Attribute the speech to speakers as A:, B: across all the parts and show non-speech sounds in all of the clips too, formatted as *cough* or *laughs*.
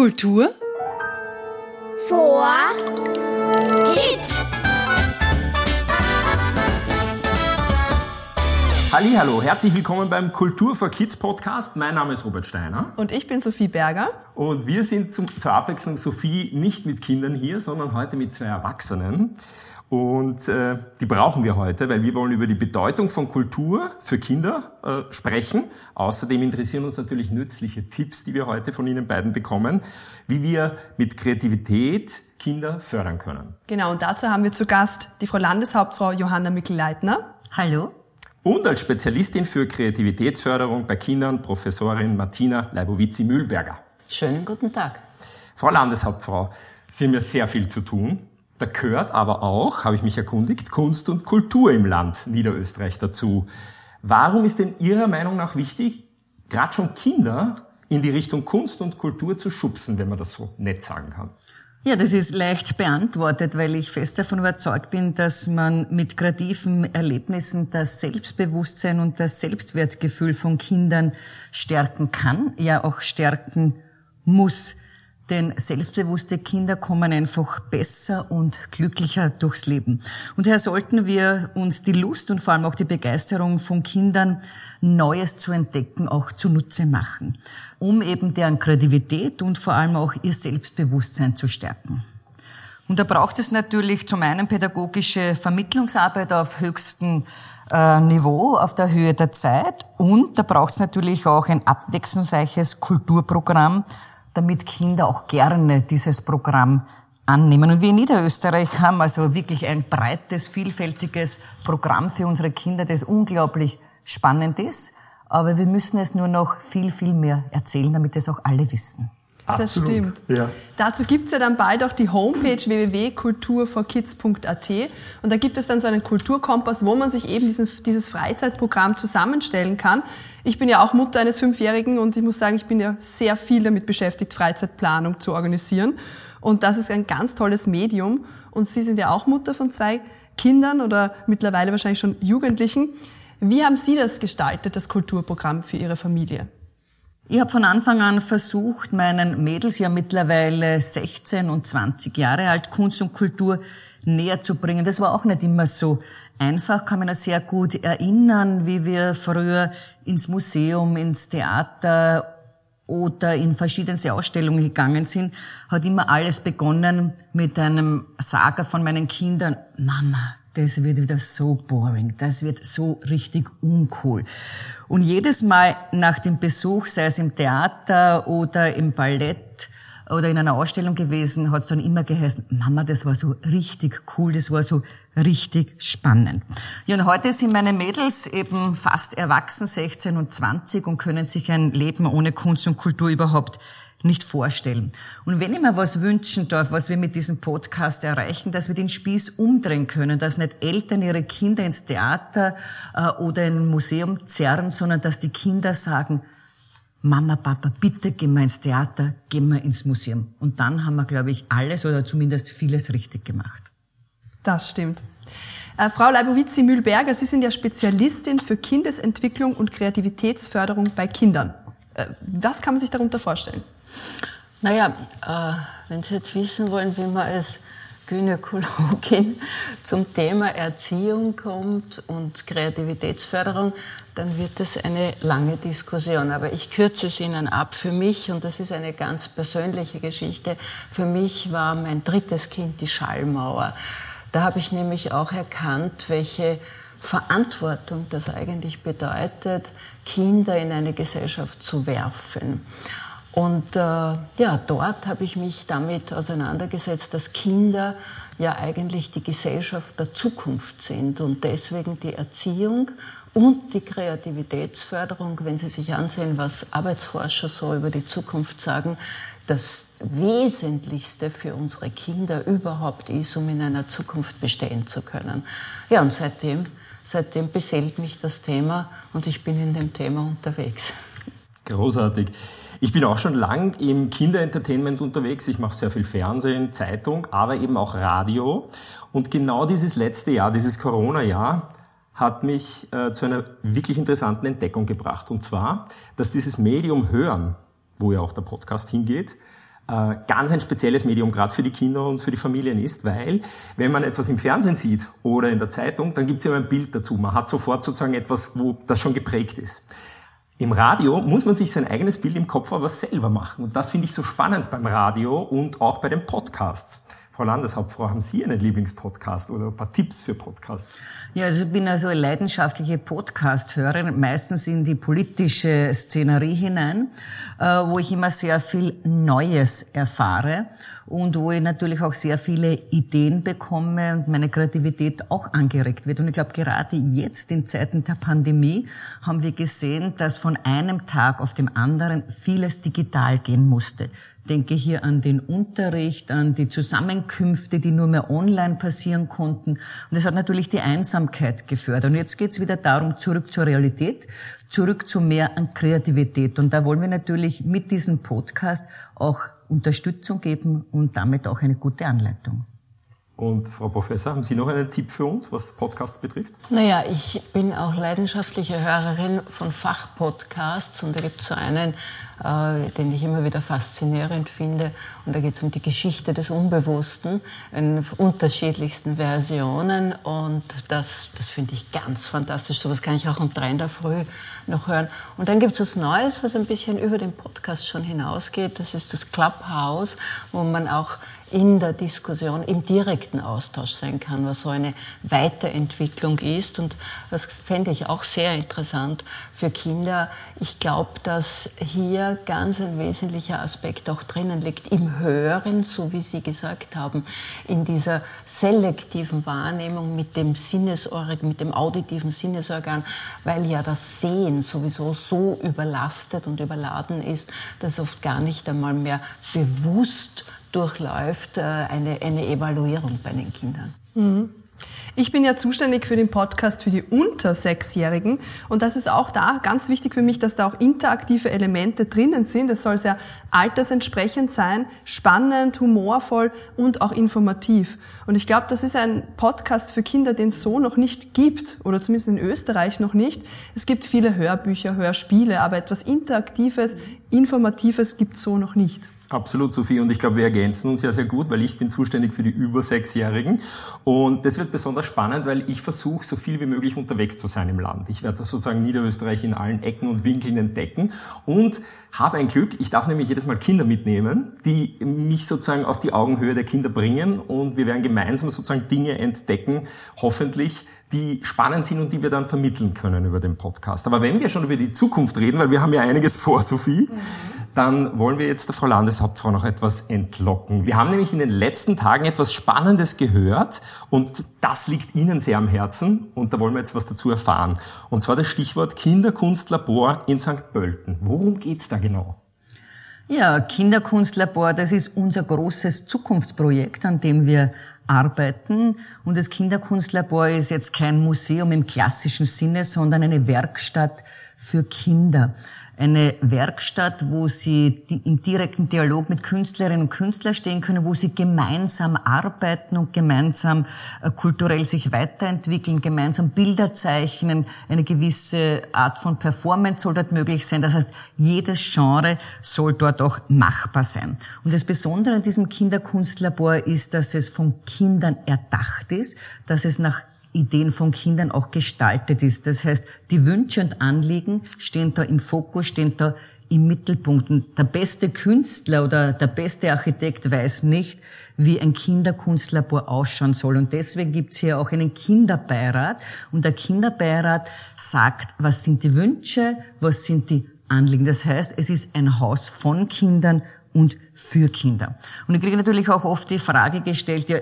A: Kultur
B: vor Kids.
C: Hallo, herzlich willkommen beim Kultur for Kids Podcast. Mein Name ist Robert Steiner.
A: Und ich bin Sophie Berger.
C: Und wir sind zum, zur Abwechslung, Sophie, nicht mit Kindern hier, sondern heute mit zwei Erwachsenen. Und äh, die brauchen wir heute, weil wir wollen über die Bedeutung von Kultur für Kinder äh, sprechen. Außerdem interessieren uns natürlich nützliche Tipps, die wir heute von Ihnen beiden bekommen, wie wir mit Kreativität Kinder fördern können.
A: Genau, und dazu haben wir zu Gast die Frau Landeshauptfrau Johanna Mikl-Leitner.
D: Hallo.
C: Und als Spezialistin für Kreativitätsförderung bei Kindern Professorin Martina Leibowitzi-Mühlberger.
D: Schönen guten Tag.
C: Frau Landeshauptfrau, Sie haben ja sehr viel zu tun. Da gehört aber auch, habe ich mich erkundigt, Kunst und Kultur im Land Niederösterreich dazu. Warum ist denn Ihrer Meinung nach wichtig, gerade schon Kinder in die Richtung Kunst und Kultur zu schubsen, wenn man das so nett sagen kann?
D: Ja, das ist leicht beantwortet, weil ich fest davon überzeugt bin, dass man mit kreativen Erlebnissen das Selbstbewusstsein und das Selbstwertgefühl von Kindern stärken kann, ja auch stärken muss. Denn selbstbewusste Kinder kommen einfach besser und glücklicher durchs Leben. Und daher sollten wir uns die Lust und vor allem auch die Begeisterung von Kindern, Neues zu entdecken, auch zunutze machen, um eben deren Kreativität und vor allem auch ihr Selbstbewusstsein zu stärken. Und da braucht es natürlich zum einen pädagogische Vermittlungsarbeit auf höchstem äh, Niveau, auf der Höhe der Zeit. Und da braucht es natürlich auch ein abwechslungsreiches Kulturprogramm, damit Kinder auch gerne dieses Programm annehmen. Und wir in Niederösterreich haben also wirklich ein breites, vielfältiges Programm für unsere Kinder, das unglaublich spannend ist. Aber wir müssen es nur noch viel, viel mehr erzählen, damit es auch alle wissen.
A: Das stimmt. Ja. Dazu gibt's ja dann bald auch die Homepage www.kulturforkids.at und da gibt es dann so einen Kulturkompass, wo man sich eben diesen, dieses Freizeitprogramm zusammenstellen kann. Ich bin ja auch Mutter eines Fünfjährigen und ich muss sagen, ich bin ja sehr viel damit beschäftigt, Freizeitplanung zu organisieren. Und das ist ein ganz tolles Medium. Und Sie sind ja auch Mutter von zwei Kindern oder mittlerweile wahrscheinlich schon Jugendlichen. Wie haben Sie das gestaltet, das Kulturprogramm für Ihre Familie?
D: Ich habe von Anfang an versucht, meinen Mädels ja mittlerweile 16 und 20 Jahre alt Kunst und Kultur näher zu bringen. Das war auch nicht immer so einfach, kann mich noch sehr gut erinnern, wie wir früher ins Museum, ins Theater oder in verschiedenste Ausstellungen gegangen sind, hat immer alles begonnen mit einem Sager von meinen Kindern, Mama, das wird wieder so boring, das wird so richtig uncool. Und jedes Mal nach dem Besuch, sei es im Theater oder im Ballett oder in einer Ausstellung gewesen, hat es dann immer geheißen, Mama, das war so richtig cool, das war so richtig spannend. Ja, und heute sind meine Mädels eben fast erwachsen, 16 und 20 und können sich ein Leben ohne Kunst und Kultur überhaupt nicht vorstellen. Und wenn ich mir was wünschen darf, was wir mit diesem Podcast erreichen, dass wir den Spieß umdrehen können, dass nicht Eltern ihre Kinder ins Theater äh, oder in ein Museum zerren, sondern dass die Kinder sagen, Mama, Papa, bitte gehen wir ins Theater, gehen wir ins Museum. Und dann haben wir, glaube ich, alles oder zumindest vieles richtig gemacht.
A: Das stimmt. Äh, Frau Leibowitzi-Mühlberger, Sie sind ja Spezialistin für Kindesentwicklung und Kreativitätsförderung bei Kindern. Äh, was kann man sich darunter vorstellen?
E: Naja, äh, wenn Sie jetzt wissen wollen, wie man als Gynäkologin *laughs* zum Thema Erziehung kommt und Kreativitätsförderung, dann wird es eine lange Diskussion. Aber ich kürze es Ihnen ab. Für mich, und das ist eine ganz persönliche Geschichte, für mich war mein drittes Kind die Schallmauer. Da habe ich nämlich auch erkannt, welche Verantwortung das eigentlich bedeutet, Kinder in eine Gesellschaft zu werfen. Und äh, ja, dort habe ich mich damit auseinandergesetzt, dass Kinder ja eigentlich die Gesellschaft der Zukunft sind und deswegen die Erziehung und die Kreativitätsförderung, wenn Sie sich ansehen, was Arbeitsforscher so über die Zukunft sagen, das Wesentlichste für unsere Kinder überhaupt ist, um in einer Zukunft bestehen zu können. Ja, und seitdem, seitdem beseelt mich das Thema und ich bin in dem Thema unterwegs.
C: Großartig. Ich bin auch schon lang im Kinderentertainment unterwegs. Ich mache sehr viel Fernsehen, Zeitung, aber eben auch Radio. Und genau dieses letzte Jahr, dieses Corona-Jahr, hat mich äh, zu einer wirklich interessanten Entdeckung gebracht. Und zwar, dass dieses Medium Hören, wo ja auch der Podcast hingeht, äh, ganz ein spezielles Medium gerade für die Kinder und für die Familien ist, weil wenn man etwas im Fernsehen sieht oder in der Zeitung, dann gibt es ja ein Bild dazu. Man hat sofort sozusagen etwas, wo das schon geprägt ist. Im Radio muss man sich sein eigenes Bild im Kopf aber selber machen. Und das finde ich so spannend beim Radio und auch bei den Podcasts. Frau Landeshauptfrau, haben Sie einen Lieblingspodcast oder ein paar Tipps für Podcasts?
D: Ja, also ich bin also eine leidenschaftliche Podcast-Hörerin, meistens in die politische Szenerie hinein, äh, wo ich immer sehr viel Neues erfahre und wo ich natürlich auch sehr viele Ideen bekomme und meine Kreativität auch angeregt wird. Und ich glaube, gerade jetzt in Zeiten der Pandemie haben wir gesehen, dass von einem Tag auf dem anderen vieles digital gehen musste denke hier an den Unterricht, an die Zusammenkünfte, die nur mehr online passieren konnten. Und das hat natürlich die Einsamkeit gefördert. Und jetzt geht es wieder darum, zurück zur Realität, zurück zu mehr an Kreativität. Und da wollen wir natürlich mit diesem Podcast auch Unterstützung geben und damit auch eine gute Anleitung.
C: Und Frau Professor, haben Sie noch einen Tipp für uns, was Podcasts betrifft?
E: Naja, ich bin auch leidenschaftliche Hörerin von Fachpodcasts und da gibt es so einen, äh, den ich immer wieder faszinierend finde. Und da geht es um die Geschichte des Unbewussten in unterschiedlichsten Versionen. Und das, das finde ich ganz fantastisch. Sowas kann ich auch um drei in der Früh noch hören. Und dann gibt es was Neues, was ein bisschen über den Podcast schon hinausgeht. Das ist das Clubhouse, wo man auch in der Diskussion im direkten Austausch sein kann, was so eine Weiterentwicklung ist. Und das fände ich auch sehr interessant für Kinder. Ich glaube, dass hier ganz ein wesentlicher Aspekt auch drinnen liegt im Hören, so wie Sie gesagt haben, in dieser selektiven Wahrnehmung mit dem Sinnesorgan, mit dem auditiven Sinnesorgan, weil ja das Sehen sowieso so überlastet und überladen ist, dass oft gar nicht einmal mehr bewusst durchläuft äh, eine, eine Evaluierung bei den Kindern.
A: Mhm. Ich bin ja zuständig für den Podcast für die unter Sechsjährigen und das ist auch da ganz wichtig für mich, dass da auch interaktive Elemente drinnen sind. Es soll sehr altersentsprechend sein, spannend, humorvoll und auch informativ. Und ich glaube, das ist ein Podcast für Kinder, den es so noch nicht gibt oder zumindest in Österreich noch nicht. Es gibt viele Hörbücher, Hörspiele, aber etwas Interaktives, Informatives gibt es so noch nicht.
C: Absolut, Sophie. Und ich glaube, wir ergänzen uns ja sehr gut, weil ich bin zuständig für die über Sechsjährigen. Und das wird besonders spannend, weil ich versuche, so viel wie möglich unterwegs zu sein im Land. Ich werde das sozusagen Niederösterreich in allen Ecken und Winkeln entdecken und habe ein Glück. Ich darf nämlich jedes Mal Kinder mitnehmen, die mich sozusagen auf die Augenhöhe der Kinder bringen und wir werden gemeinsam sozusagen Dinge entdecken, hoffentlich, die spannend sind und die wir dann vermitteln können über den Podcast. Aber wenn wir schon über die Zukunft reden, weil wir haben ja einiges vor, Sophie, mhm dann wollen wir jetzt der Frau Landeshauptfrau noch etwas entlocken. Wir haben nämlich in den letzten Tagen etwas Spannendes gehört und das liegt Ihnen sehr am Herzen und da wollen wir jetzt was dazu erfahren. Und zwar das Stichwort Kinderkunstlabor in St. Pölten. Worum geht's da genau?
D: Ja, Kinderkunstlabor, das ist unser großes Zukunftsprojekt, an dem wir arbeiten. Und das Kinderkunstlabor ist jetzt kein Museum im klassischen Sinne, sondern eine Werkstatt für Kinder eine Werkstatt, wo sie im direkten Dialog mit Künstlerinnen und Künstlern stehen können, wo sie gemeinsam arbeiten und gemeinsam äh, kulturell sich weiterentwickeln, gemeinsam Bilder zeichnen. Eine gewisse Art von Performance soll dort möglich sein. Das heißt, jedes Genre soll dort auch machbar sein. Und das Besondere an diesem Kinderkunstlabor ist, dass es von Kindern erdacht ist, dass es nach Ideen von Kindern auch gestaltet ist. Das heißt, die Wünsche und Anliegen stehen da im Fokus, stehen da im Mittelpunkt. Und der beste Künstler oder der beste Architekt weiß nicht, wie ein Kinderkunstlabor ausschauen soll. Und deswegen gibt's hier auch einen Kinderbeirat. Und der Kinderbeirat sagt, was sind die Wünsche, was sind die Anliegen. Das heißt, es ist ein Haus von Kindern und für Kinder. Und ich kriege natürlich auch oft die Frage gestellt, ja,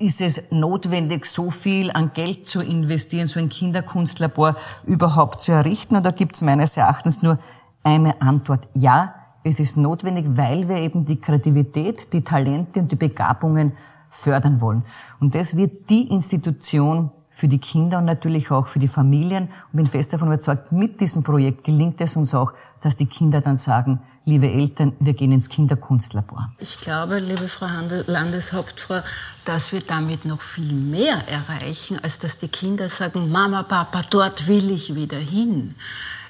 D: ist es notwendig, so viel an Geld zu investieren, so ein Kinderkunstlabor überhaupt zu errichten? Und da gibt es meines Erachtens nur eine Antwort. Ja, es ist notwendig, weil wir eben die Kreativität, die Talente und die Begabungen fördern wollen. Und das wird die Institution für die Kinder und natürlich auch für die Familien. Und bin fest davon überzeugt, mit diesem Projekt gelingt es uns auch, dass die Kinder dann sagen, liebe Eltern, wir gehen ins Kinderkunstlabor.
E: Ich glaube, liebe Frau Landeshauptfrau, dass wir damit noch viel mehr erreichen, als dass die Kinder sagen, Mama, Papa, dort will ich wieder hin.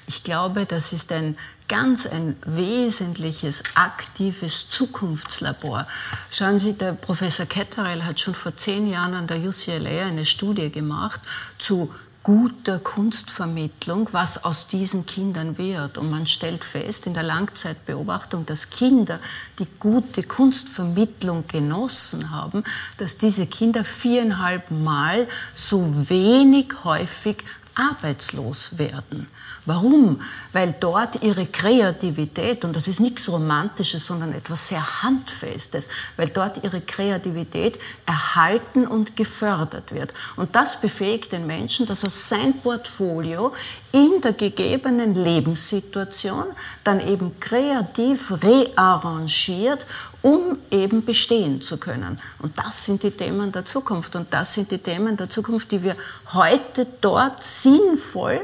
E: Ich glaube, das ist ein ganz ein wesentliches, aktives Zukunftslabor. Schauen Sie, der Professor Ketterell hat schon vor zehn Jahren an der UCLA eine Studie gemacht zu guter Kunstvermittlung, was aus diesen Kindern wird. Und man stellt fest in der Langzeitbeobachtung, dass Kinder, die gute Kunstvermittlung genossen haben, dass diese Kinder viereinhalb Mal so wenig häufig arbeitslos werden. Warum? Weil dort ihre Kreativität, und das ist nichts Romantisches, sondern etwas sehr Handfestes, weil dort ihre Kreativität erhalten und gefördert wird. Und das befähigt den Menschen, dass er sein Portfolio in der gegebenen Lebenssituation dann eben kreativ rearrangiert, um eben bestehen zu können. Und das sind die Themen der Zukunft. Und das sind die Themen der Zukunft, die wir heute dort sinnvoll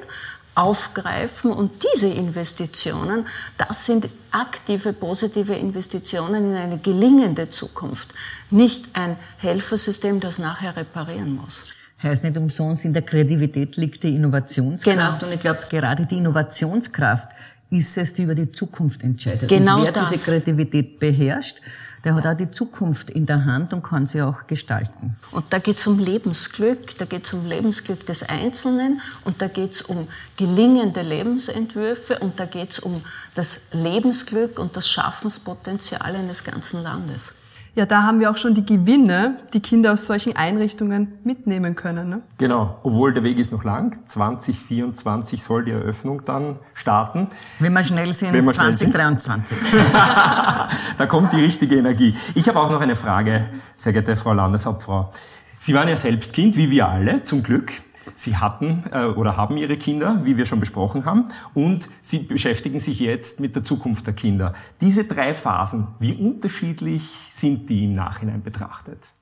E: aufgreifen und diese Investitionen, das sind aktive, positive Investitionen in eine gelingende Zukunft, nicht ein Helfersystem, das nachher reparieren muss.
D: Heißt nicht umsonst, in der Kreativität liegt die Innovationskraft. Genau. Und ich glaube, gerade die Innovationskraft ist es, die über die Zukunft entscheidet.
E: Genau
D: und wer
E: das.
D: diese Kreativität beherrscht, der hat auch die Zukunft in der Hand und kann sie auch gestalten.
E: Und da geht es um Lebensglück, da geht es um Lebensglück des Einzelnen und da geht es um gelingende Lebensentwürfe und da geht es um das Lebensglück und das Schaffenspotenzial eines ganzen Landes.
A: Ja, da haben wir auch schon die Gewinne, die Kinder aus solchen Einrichtungen mitnehmen können. Ne?
C: Genau, obwohl der Weg ist noch lang. 2024 soll die Eröffnung dann starten.
D: Wenn wir schnell sind, wir 2023. Sind. *laughs*
C: da kommt die richtige Energie. Ich habe auch noch eine Frage, sehr geehrte Frau Landeshauptfrau. Sie waren ja selbst Kind, wie wir alle, zum Glück. Sie hatten äh, oder haben Ihre Kinder, wie wir schon besprochen haben, und Sie beschäftigen sich jetzt mit der Zukunft der Kinder. Diese drei Phasen, wie unterschiedlich sind die im Nachhinein betrachtet?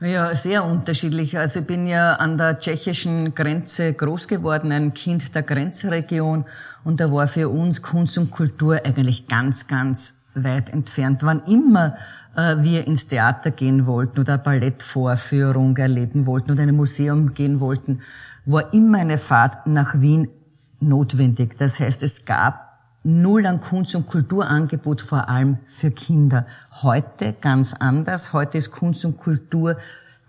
D: Ja, sehr unterschiedlich. Also ich bin ja an der tschechischen Grenze groß geworden, ein Kind der Grenzregion und da war für uns Kunst und Kultur eigentlich ganz, ganz weit entfernt. Wann immer wir ins Theater gehen wollten oder eine Ballettvorführung erleben wollten oder in ein Museum gehen wollten, war immer eine Fahrt nach Wien notwendig. Das heißt, es gab null an Kunst- und Kulturangebot, vor allem für Kinder. Heute ganz anders. Heute ist Kunst und Kultur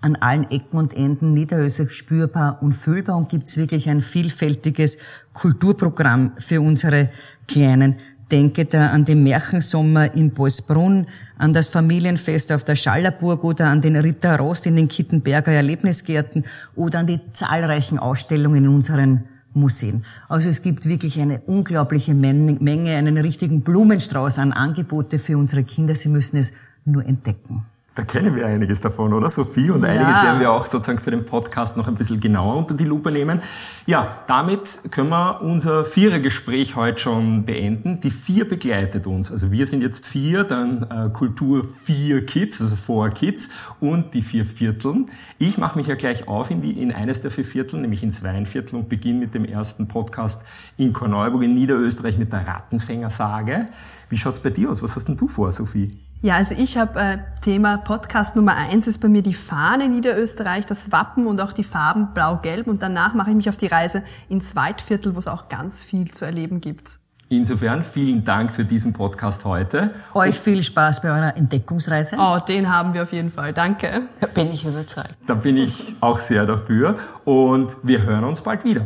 D: an allen Ecken und Enden Niederösterreich spürbar und fühlbar und gibt es wirklich ein vielfältiges Kulturprogramm für unsere Kleinen denke da an den Märchensommer in Boisbrunn, an das Familienfest auf der Schallerburg oder an den Ritter Rost in den Kittenberger Erlebnisgärten oder an die zahlreichen Ausstellungen in unseren Museen. Also es gibt wirklich eine unglaubliche Menge, einen richtigen Blumenstrauß an Angebote für unsere Kinder. Sie müssen es nur entdecken.
C: Da kennen wir einiges davon, oder Sophie? Und einiges ja. werden wir auch sozusagen für den Podcast noch ein bisschen genauer unter die Lupe nehmen. Ja, damit können wir unser Vierergespräch heute schon beenden. Die vier begleitet uns. Also wir sind jetzt vier, dann äh, Kultur vier Kids, also Four Kids und die vier Vierteln. Ich mache mich ja gleich auf in, die, in eines der vier Viertel, nämlich ins Weinviertel und beginne mit dem ersten Podcast in Korneuburg in Niederösterreich mit der Rattenfängersage. Wie schaut's bei dir aus? Was hast denn du vor, Sophie?
A: Ja, also ich habe äh, Thema Podcast Nummer eins ist bei mir die Fahne Niederösterreich, das Wappen und auch die Farben Blau-Gelb. Und danach mache ich mich auf die Reise ins Waldviertel, wo es auch ganz viel zu erleben gibt.
C: Insofern vielen Dank für diesen Podcast heute.
D: Euch viel Spaß bei eurer Entdeckungsreise.
A: Oh, den haben wir auf jeden Fall. Danke.
E: Da bin ich überzeugt.
C: Da bin ich auch sehr dafür. Und wir hören uns bald wieder.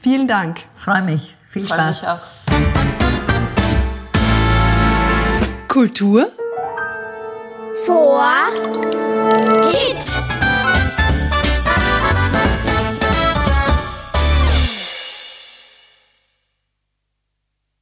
A: Vielen Dank.
D: Freue mich. Viel Freu Spaß. Mich auch.
A: Kultur
B: vor Kids.